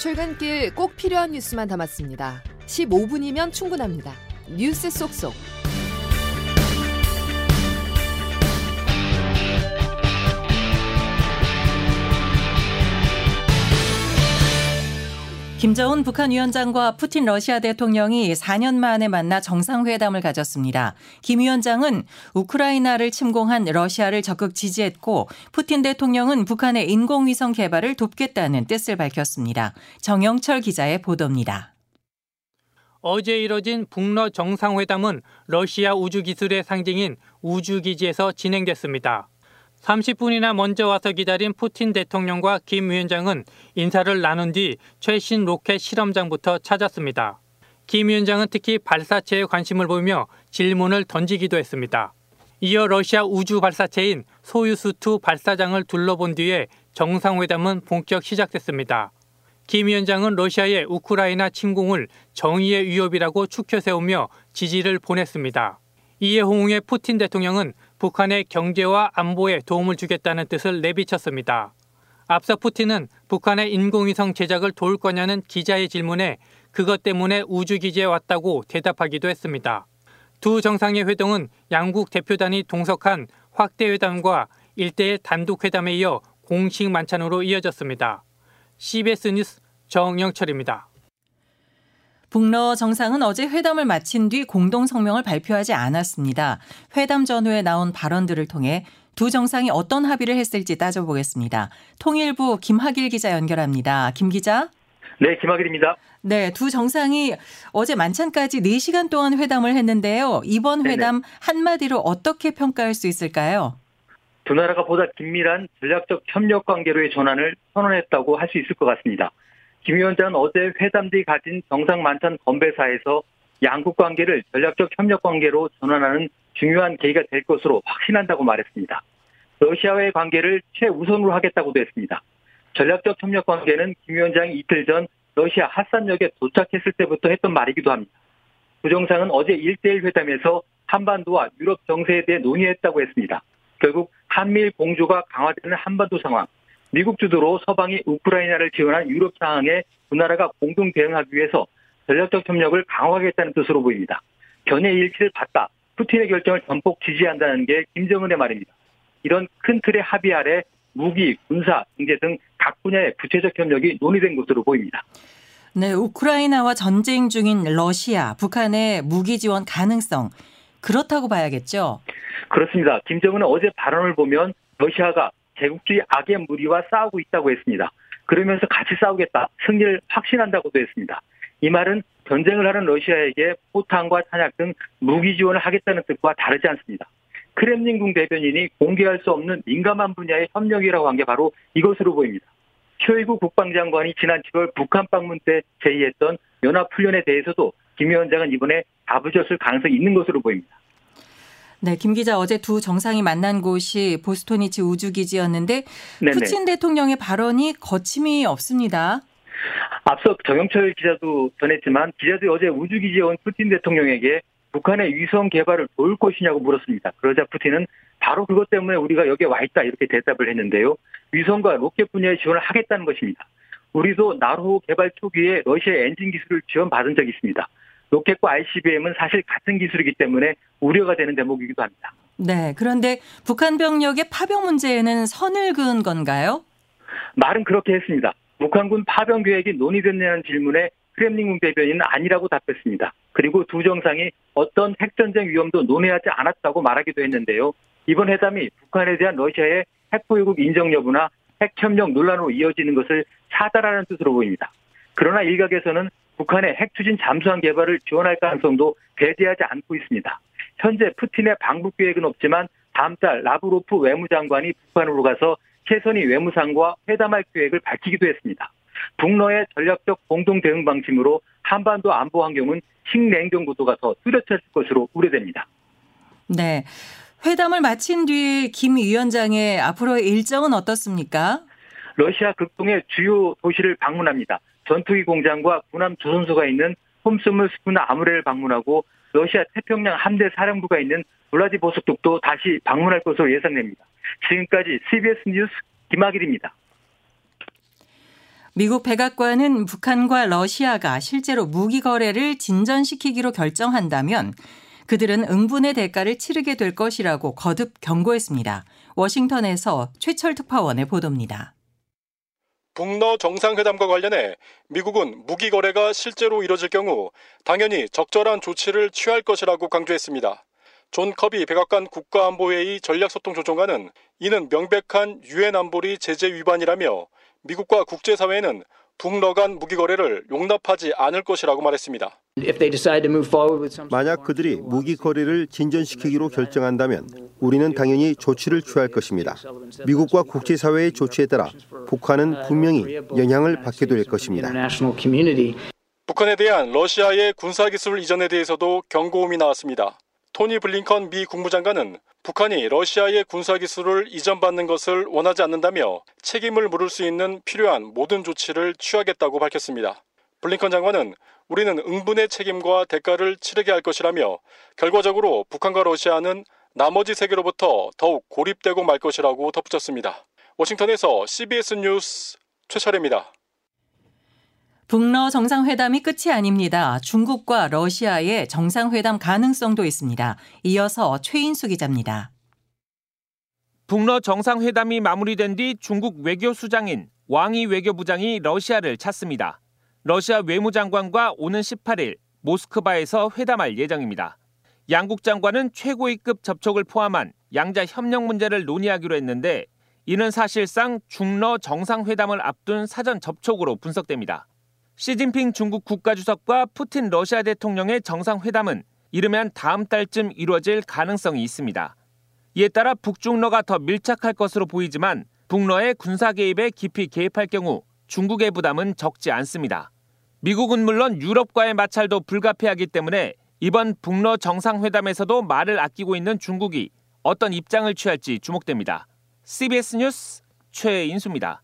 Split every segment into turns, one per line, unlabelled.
출근길 꼭 필요한 뉴스만 담았습니다. 15분이면 충분합니다. 뉴스 속속.
김정은 북한 위원장과 푸틴 러시아 대통령이 4년 만에 만나 정상회담을 가졌습니다. 김 위원장은 우크라이나를 침공한 러시아를 적극 지지했고 푸틴 대통령은 북한의 인공위성 개발을 돕겠다는 뜻을 밝혔습니다. 정영철 기자의 보도입니다.
어제 이뤄진 북러 정상회담은 러시아 우주기술의 상징인 우주기지에서 진행됐습니다. 30분이나 먼저 와서 기다린 푸틴 대통령과 김 위원장은 인사를 나눈 뒤 최신 로켓 실험장부터 찾았습니다. 김 위원장은 특히 발사체에 관심을 보이며 질문을 던지기도 했습니다. 이어 러시아 우주 발사체인 소유스2 발사장을 둘러본 뒤에 정상회담은 본격 시작됐습니다. 김 위원장은 러시아의 우크라이나 침공을 정의의 위협이라고 추켜 세우며 지지를 보냈습니다. 이에 호응해 푸틴 대통령은 북한의 경제와 안보에 도움을 주겠다는 뜻을 내비쳤습니다. 앞서 푸틴은 북한의 인공위성 제작을 도울 거냐는 기자의 질문에 그것 때문에 우주기지에 왔다고 대답하기도 했습니다. 두 정상의 회동은 양국 대표단이 동석한 확대회담과 일대의 단독회담에 이어 공식 만찬으로 이어졌습니다. CBS 뉴스 정영철입니다.
북러 정상은 어제 회담을 마친 뒤 공동 성명을 발표하지 않았습니다. 회담 전후에 나온 발언들을 통해 두 정상이 어떤 합의를 했을지 따져보겠습니다. 통일부 김학일 기자 연결합니다. 김 기자.
네, 김학일입니다.
네, 두 정상이 어제 만찬까지 4시간 동안 회담을 했는데요. 이번 회담 네네. 한마디로 어떻게 평가할 수 있을까요?
두 나라가 보다 긴밀한 전략적 협력 관계로의 전환을 선언했다고 할 수 있을 것 같습니다. 김 위원장은 어제 회담 뒤 가진 정상 만찬 건배사에서 양국 관계를 전략적 협력 관계로 전환하는 중요한 계기가 될 것으로 확신한다고 말했습니다. 러시아와의 관계를 최우선으로 하겠다고도 했습니다. 전략적 협력 관계는 김 위원장이 이틀 전 러시아 하산역에 도착했을 때부터 했던 말이기도 합니다. 부정상은 어제 1대1 회담에서 한반도와 유럽 정세에 대해 논의했다고 했습니다. 결국 한미일 공조가 강화되는 한반도 상황, 미국 주도로 서방이 우크라이나를 지원한 유럽 상황에 두 나라가 공동 대응하기 위해서 전략적 협력을 강화하겠다는 뜻으로 보입니다. 견해 일치를 받다. 푸틴의 결정을 전폭 지지한다는 게 김정은의 말입니다. 이런 큰 틀의 합의 아래 무기, 군사, 경제 등 각 분야의 구체적 협력이 논의된 것으로 보입니다.
네, 우크라이나와 전쟁 중인 러시아, 북한의 무기 지원 가능성 그렇다고 봐야겠죠.
그렇습니다. 김정은은 어제 발언을 보면 러시아가 제국주의 악의 무리와 싸우고 있다고 했습니다. 그러면서 같이 싸우겠다. 승리를 확신한다고도 했습니다. 이 말은 전쟁을 하는 러시아에게 포탄과 탄약 등 무기 지원을 하겠다는 뜻과 다르지 않습니다. 크렘린궁 대변인이 공개할 수 없는 민감한 분야의 협력이라고 한 게 바로 이것으로 보입니다. 쇼이구 국방장관이 지난 7월 북한 방문 때 제의했던 연합훈련에 대해서도 김 위원장은 이번에 줬을 가능성이 있는 것으로 보입니다.
네, 김 기자 어제 두 정상이 만난 곳이 보스토니치 우주기지였는데 네네. 푸틴 대통령의 발언이 거침이 없습니다.
앞서 정영철 기자도 전했지만 기자들이 어제 우주기지에 온 푸틴 대통령에게 북한의 위성 개발을 도울 것이냐고 물었습니다. 그러자 푸틴은 바로 그것 때문에 우리가 여기에 와 있다 이렇게 대답을 했는데요. 위성과 로켓 분야에 지원을 하겠다는 것입니다. 우리도 나로 개발 초기에 러시아 엔진 기술을 지원받은 적이 있습니다. 로켓과 ICBM은 사실 같은 기술이기 때문에 우려가 되는 대목이기도 합니다.
네. 그런데 북한 병력의 파병 문제에는 선을 그은 건가요?
말은 그렇게 했습니다. 북한군 파병 계획이 논의됐냐는 질문에 크렘린궁 대변인은 아니라고 답했습니다. 그리고 두 정상이 어떤 핵전쟁 위험도 논의하지 않았다고 말하기도 했는데요. 이번 회담이 북한에 대한 러시아의 핵보유국 인정 여부나 핵협력 논란으로 이어지는 것을 차단하는 뜻으로 보입니다. 그러나 일각에서는 북한의 핵 추진 잠수함 개발을 지원할 가능성도 배제하지 않고 있습니다. 현재 푸틴의 방북 계획은 없지만 다음 달 라브로프 외무장관이 북한으로 가서 최선희 외무상과 회담할 계획을 밝히기도 했습니다. 북러의 전략적 공동 대응 방침으로 한반도 안보 환경은 신냉전 구도가 더 뚜렷해질 것으로 우려됩니다.
네. 회담을 마친 뒤 김 위원장의 앞으로의 일정은 어떻습니까?
러시아 극동의 주요 도시를 방문합니다. 전투기 공장과 군함 조선소가 있는 홈스물스쿠나 아무레를 방문하고 러시아 태평양 함대 사령부가 있는 블라디보스톡도 다시 방문할 것으로 예상됩니다. 지금까지 CBS 뉴스 김학일입니다.
미국 백악관은 북한과 러시아가 실제로 무기 거래를 진전시키기로 결정한다면 그들은 응분의 대가를 치르게 될 것이라고 거듭 경고했습니다. 워싱턴에서 최철 특파원의 보도입니다.
북러 정상회담과 관련해 미국은 무기 거래가 실제로 이뤄질 경우 당연히 적절한 조치를 취할 것이라고 강조했습니다. 존 커비 백악관 국가안보회의 전략소통조정관은 이는 명백한 유엔 안보리 제재 위반이라며 미국과 국제사회는 북러 간 무기 거래를 용납하지 않을 것이라고 말했습니다.
만약 그들이 무기 거래를 진전시키기로 결정한다면 우리는 당연히 조치를 취할 것입니다. 미국과 국제사회의 조치에 따라 북한은 분명히 영향을 받게 될 것입니다.
북한에 대한 러시아의 군사기술 이전에 대해서도 경고음이 나왔습니다. 토니 블링컨 미 국무장관은 북한이 러시아의 군사기술을 이전받는 것을 원하지 않는다며 책임을 물을 수 있는 필요한 모든 조치를 취하겠다고 밝혔습니다. 블링컨 장관은 우리는 응분의 책임과 대가를 치르게 할 것이라며 결과적으로 북한과 러시아는 나머지 세계로부터 더욱 고립되고 말 것이라고 덧붙였습니다. 워싱턴에서 CBS 뉴스 최철입니다.
북러 정상회담이 끝이 아닙니다. 중국과 러시아의 정상회담 가능성도 있습니다. 이어서 최인수 기자입니다.
북러 정상회담이 마무리된 뒤 중국 외교수장인 왕이 외교부장이 러시아를 찾습니다. 러시아 외무장관과 오는 18일 모스크바에서 회담할 예정입니다. 양국 장관은 최고위급 접촉을 포함한 양자 협력 문제를 논의하기로 했는데 이는 사실상 중러 정상회담을 앞둔 사전 접촉으로 분석됩니다. 시진핑 중국 국가주석과 푸틴 러시아 대통령의 정상회담은 이르면 다음 달쯤 이루어질 가능성이 있습니다. 이에 따라 북중러가 더 밀착할 것으로 보이지만 북러의 군사 개입에 깊이 개입할 경우 중국의 부담은 적지 않습니다. 미국은 물론 유럽과의 마찰도 불가피하기 때문에 이번 북러 정상회담에서도 말을 아끼고 있는 중국이 어떤 입장을 취할지 주목됩니다. CBS 뉴스 최인수입니다.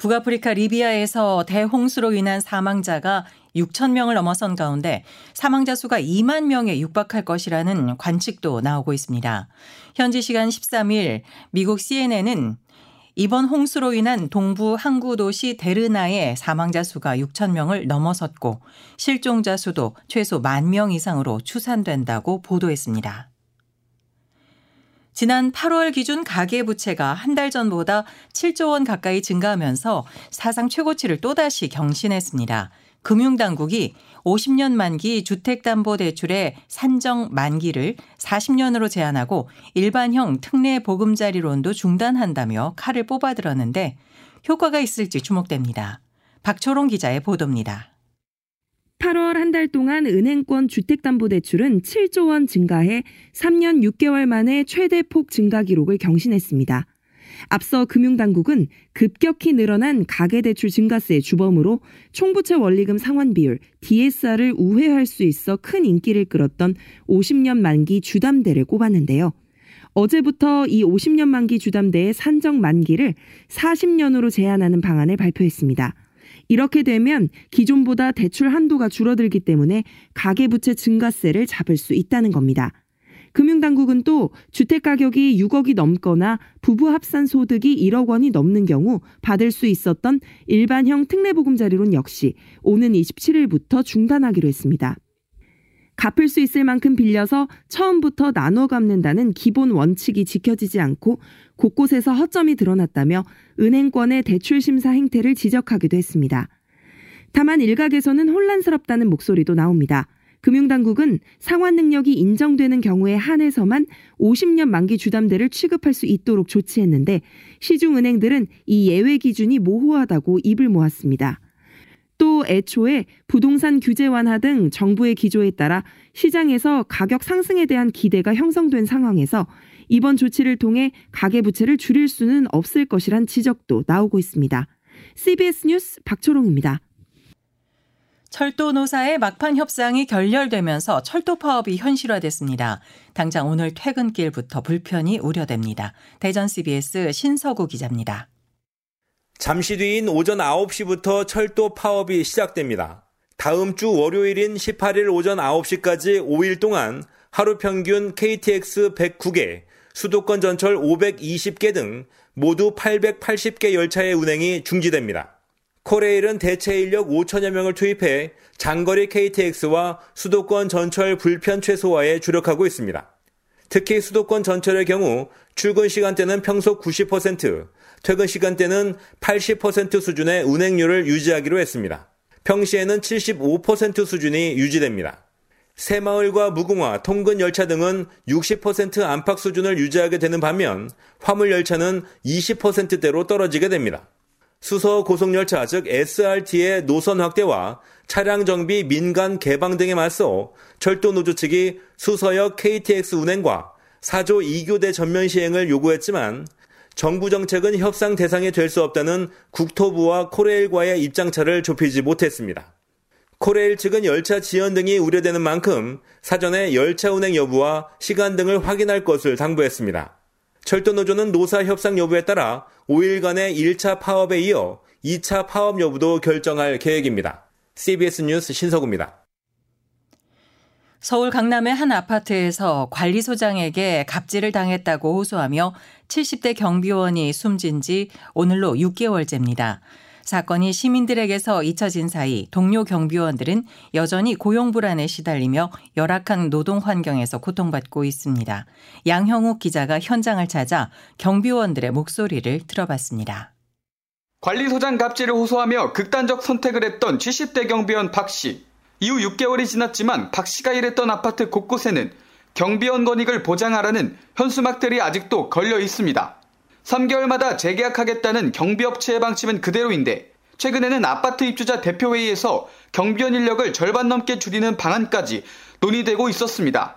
북아프리카 리비아에서 대홍수로 인한 사망자가 6천 명을 넘어선 가운데 사망자 수가 2만 명에 육박할 것이라는 관측도 나오고 있습니다. 현지 시간 13일 미국 CNN은 이번 홍수로 인한 동부 항구 도시 데르나의 사망자 수가 6천 명을 넘어섰고 실종자 수도 최소 만명 이상으로 추산된다고 보도했습니다. 지난 8월 기준 가계부채가 한 달 전보다 7조 원 가까이 증가하면서 사상 최고치를 또다시 경신했습니다. 금융당국이 50년 만기 주택담보대출의 산정 만기를 40년으로 제한하고 일반형 특례 보금자리론도 중단한다며 칼을 뽑아들었는데 효과가 있을지 주목됩니다. 박초롱 기자의 보도입니다.
8월 한 달 동안 은행권 주택담보대출은 7조 원 증가해 3년 6개월 만에 최대 폭 증가 기록을 경신했습니다. 앞서 금융당국은 급격히 늘어난 가계대출 증가세의 주범으로 총부채 원리금 상환 비율 DSR을 우회할 수 있어 큰 인기를 끌었던 50년 만기 주담대를 꼽았는데요. 어제부터 이 50년 만기 주담대의 산정 만기를 40년으로 제한하는 방안을 발표했습니다. 이렇게 되면 기존보다 대출 한도가 줄어들기 때문에 가계부채 증가세를 잡을 수 있다는 겁니다. 금융당국은 또 주택가격이 6억이 넘거나 부부 합산 소득이 1억 원이 넘는 경우 받을 수 있었던 일반형 특례보금자리론 역시 오는 27일부터 중단하기로 했습니다. 갚을 수 있을 만큼 빌려서 처음부터 나눠 갚는다는 기본 원칙이 지켜지지 않고 곳곳에서 허점이 드러났다며 은행권의 대출 심사 행태를 지적하기도 했습니다. 다만 일각에서는 혼란스럽다는 목소리도 나옵니다. 금융당국은 상환 능력이 인정되는 경우에 한해서만 50년 만기 주담대를 취급할 수 있도록 조치했는데 시중은행들은 이 예외 기준이 모호하다고 입을 모았습니다. 또 애초에 부동산 규제 완화 등 정부의 기조에 따라 시장에서 가격 상승에 대한 기대가 형성된 상황에서 이번 조치를 통해 가계부채를 줄일 수는 없을 것이란 지적도 나오고 있습니다. CBS 뉴스 박초롱입니다.
철도 노사의 막판 협상이 결렬되면서 철도 파업이 현실화됐습니다. 당장 오늘 퇴근길부터 불편이 우려됩니다. 대전 CBS 신서구 기자입니다.
잠시 뒤인 오전 9시부터 철도 파업이 시작됩니다. 다음 주 월요일인 18일 오전 9시까지 5일 동안 하루 평균 KTX 109개, 수도권 전철 520개 등 모두 880개 열차의 운행이 중지됩니다. 코레일은 대체 인력 5천여 명을 투입해 장거리 KTX와 수도권 전철 불편 최소화에 주력하고 있습니다. 특히 수도권 전철의 경우 출근 시간대는 평소 90%, 퇴근 시간대는 80% 수준의 운행률을 유지하기로 했습니다. 평시에는 75% 수준이 유지됩니다. 새마을과 무궁화, 통근 열차 등은 60% 안팎 수준을 유지하게 되는 반면 화물 열차는 20%대로 떨어지게 됩니다. 수서 고속열차 즉 SRT의 노선 확대와 차량 정비 민간 개방 등에 맞서 철도 노조 측이 수서역 KTX 운행과 4조 2교대 전면 시행을 요구했지만 정부 정책은 협상 대상이 될 수 없다는 국토부와 코레일과의 입장차를 좁히지 못했습니다. 코레일 측은 열차 지연 등이 우려되는 만큼 사전에 열차 운행 여부와 시간 등을 확인할 것을 당부했습니다. 철도노조는 노사 협상 여부에 따라 5일간의 1차 파업에 이어 2차 파업 여부도 결정할 계획입니다. CBS 뉴스 신석우입니다.
서울 강남의 한 아파트에서 관리소장에게 갑질을 당했다고 호소하며 70대 경비원이 숨진 지 오늘로 6개월째입니다. 사건이 시민들에게서 잊혀진 사이 동료 경비원들은 여전히 고용 불안에 시달리며 열악한 노동 환경에서 고통받고 있습니다. 양형욱 기자가 현장을 찾아 경비원들의 목소리를 들어봤습니다.
관리소장 갑질을 호소하며 극단적 선택을 했던 70대 경비원 박 씨. 이후 6개월이 지났지만 박 씨가 일했던 아파트 곳곳에는 경비원 권익을 보장하라는 현수막들이 아직도 걸려 있습니다. 3개월마다 재계약하겠다는 경비업체의 방침은 그대로인데 최근에는 아파트 입주자 대표회의에서 경비원 인력을 절반 넘게 줄이는 방안까지 논의되고 있었습니다.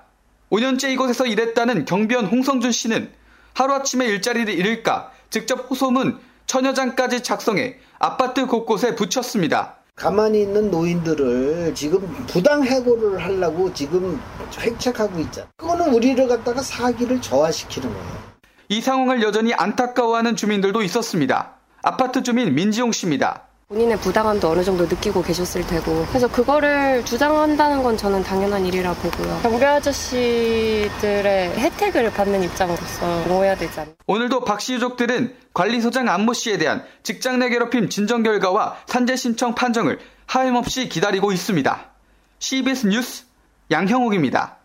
5년째 이곳에서 일했다는 경비원 홍성준 씨는 하루아침에 일자리를 잃을까 직접 호소문 천여장까지 작성해 아파트 곳곳에 붙였습니다.
가만히 있는 노인들을 지금 부당 해고를 하려고 지금 획책하고 있잖아. 그거는 우리를 갖다가 사기를 저하시키는 거예요.
이 상황을 여전히 안타까워하는 주민들도 있었습니다. 아파트 주민 민지용 씨입니다.
본인의 부당함도 어느 정도 느끼고 계셨을 테고 그래서 그거를 주장한다는 건 저는 당연한 일이라 보고요. 경비 아저씨들의 혜택을 받는 입장으로서 옹호해야 되지 않나.
오늘도 박 씨 유족들은 관리소장 안모 씨에 대한 직장 내 괴롭힘 진정 결과와 산재 신청 판정을 하염없이 기다리고 있습니다. CBS 뉴스 양형욱입니다.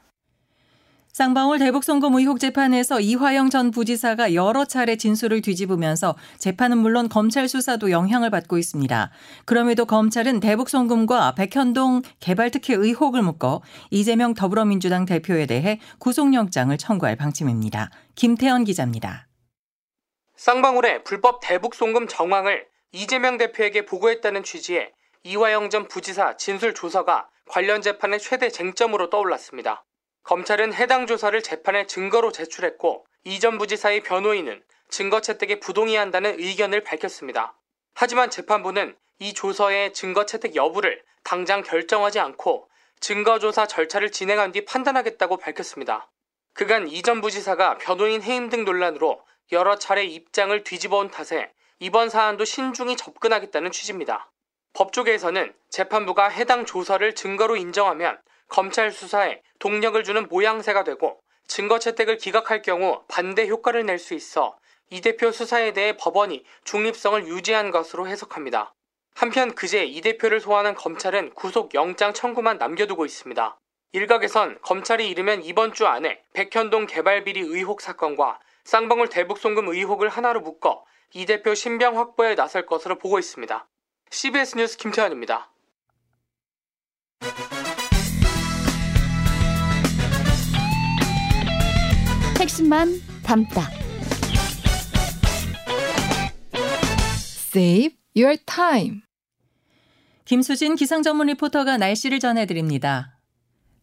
쌍방울 대북송금 의혹 재판에서 이화영 전 부지사가 여러 차례 진술을 뒤집으면서 재판은 물론 검찰 수사도 영향을 받고 있습니다. 그럼에도 검찰은 대북송금과 백현동 개발특혜 의혹을 묶어 이재명 더불어민주당 대표에 대해 구속영장을 청구할 방침입니다. 김태현 기자입니다.
쌍방울의 불법 대북송금 정황을 이재명 대표에게 보고했다는 취지의 이화영 전 부지사 진술 조서가 관련 재판의 최대 쟁점으로 떠올랐습니다. 검찰은 해당 조사를 재판에 증거로 제출했고 이전 부지사의 변호인은 증거 채택에 부동의한다는 의견을 밝혔습니다. 하지만 재판부는 이 조서의 증거 채택 여부를 당장 결정하지 않고 증거조사 절차를 진행한 뒤 판단하겠다고 밝혔습니다. 그간 이전 부지사가 변호인 해임 등 논란으로 여러 차례 입장을 뒤집어 온 탓에 이번 사안도 신중히 접근하겠다는 취지입니다. 법조계에서는 재판부가 해당 조서를 증거로 인정하면 검찰 수사에 동력을 주는 모양새가 되고 증거 채택을 기각할 경우 반대 효과를 낼 수 있어 이 대표 수사에 대해 법원이 중립성을 유지한 것으로 해석합니다. 한편 그제 이 대표를 소환한 검찰은 구속 영장 청구만 남겨두고 있습니다. 일각에선 검찰이 이르면 이번 주 안에 백현동 개발비리 의혹 사건과 쌍방울 대북송금 의혹을 하나로 묶어 이 대표 신병 확보에 나설 것으로 보고 있습니다. CBS 뉴스 김태환입니다.
핵심만 담다.
Save your time.
김수진 기상 전문 리포터가 날씨를 전해드립니다.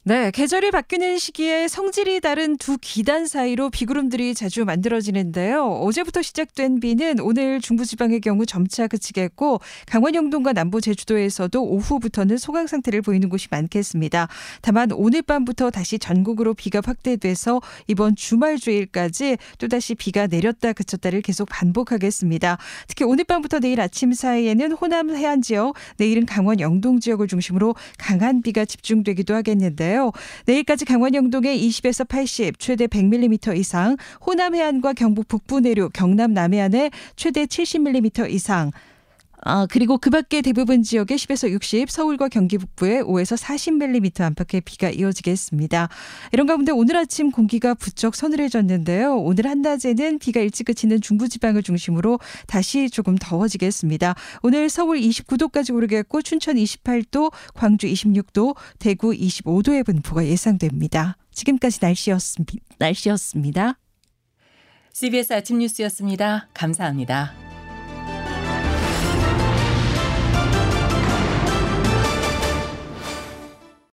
네, 계절이 바뀌는 시기에 성질이 다른 두 기단 사이로 비구름들이 자주 만들어지는데요. 어제부터 시작된 비는 오늘 중부지방의 경우 점차 그치겠고 강원 영동과 남부 제주도에서도 오후부터는 소강 상태를 보이는 곳이 많겠습니다. 다만 오늘 밤부터 다시 전국으로 비가 확대돼서 이번 주말 주일까지 또다시 비가 내렸다 그쳤다를 계속 반복하겠습니다. 특히 오늘 밤부터 내일 아침 사이에는 호남 해안 지역, 내일은 강원 영동 지역을 중심으로 강한 비가 집중되기도 하겠는데요. 있는데요. 내일까지 강원 영동에 20에서 80, 최대 100mm 이상, 호남 해안과 경북 북부 내륙, 경남 남해안에 최대 70mm 이상, 아, 그리고 그 밖에 대부분 지역에 10에서 60, 서울과 경기 북부에 5에서 40mm 안팎의 비가 이어지겠습니다. 이런 가운데 오늘 아침 공기가 부쩍 서늘해졌는데요. 오늘 한낮에는 비가 일찍 그치는 중부지방을 중심으로 다시 조금 더워지겠습니다. 오늘 서울 29도까지 오르겠고 춘천 28도, 광주 26도, 대구 25도의 분포가 예상됩니다. 지금까지 날씨였습니다. 날씨였습니다.
CBS 아침 뉴스였습니다. 감사합니다.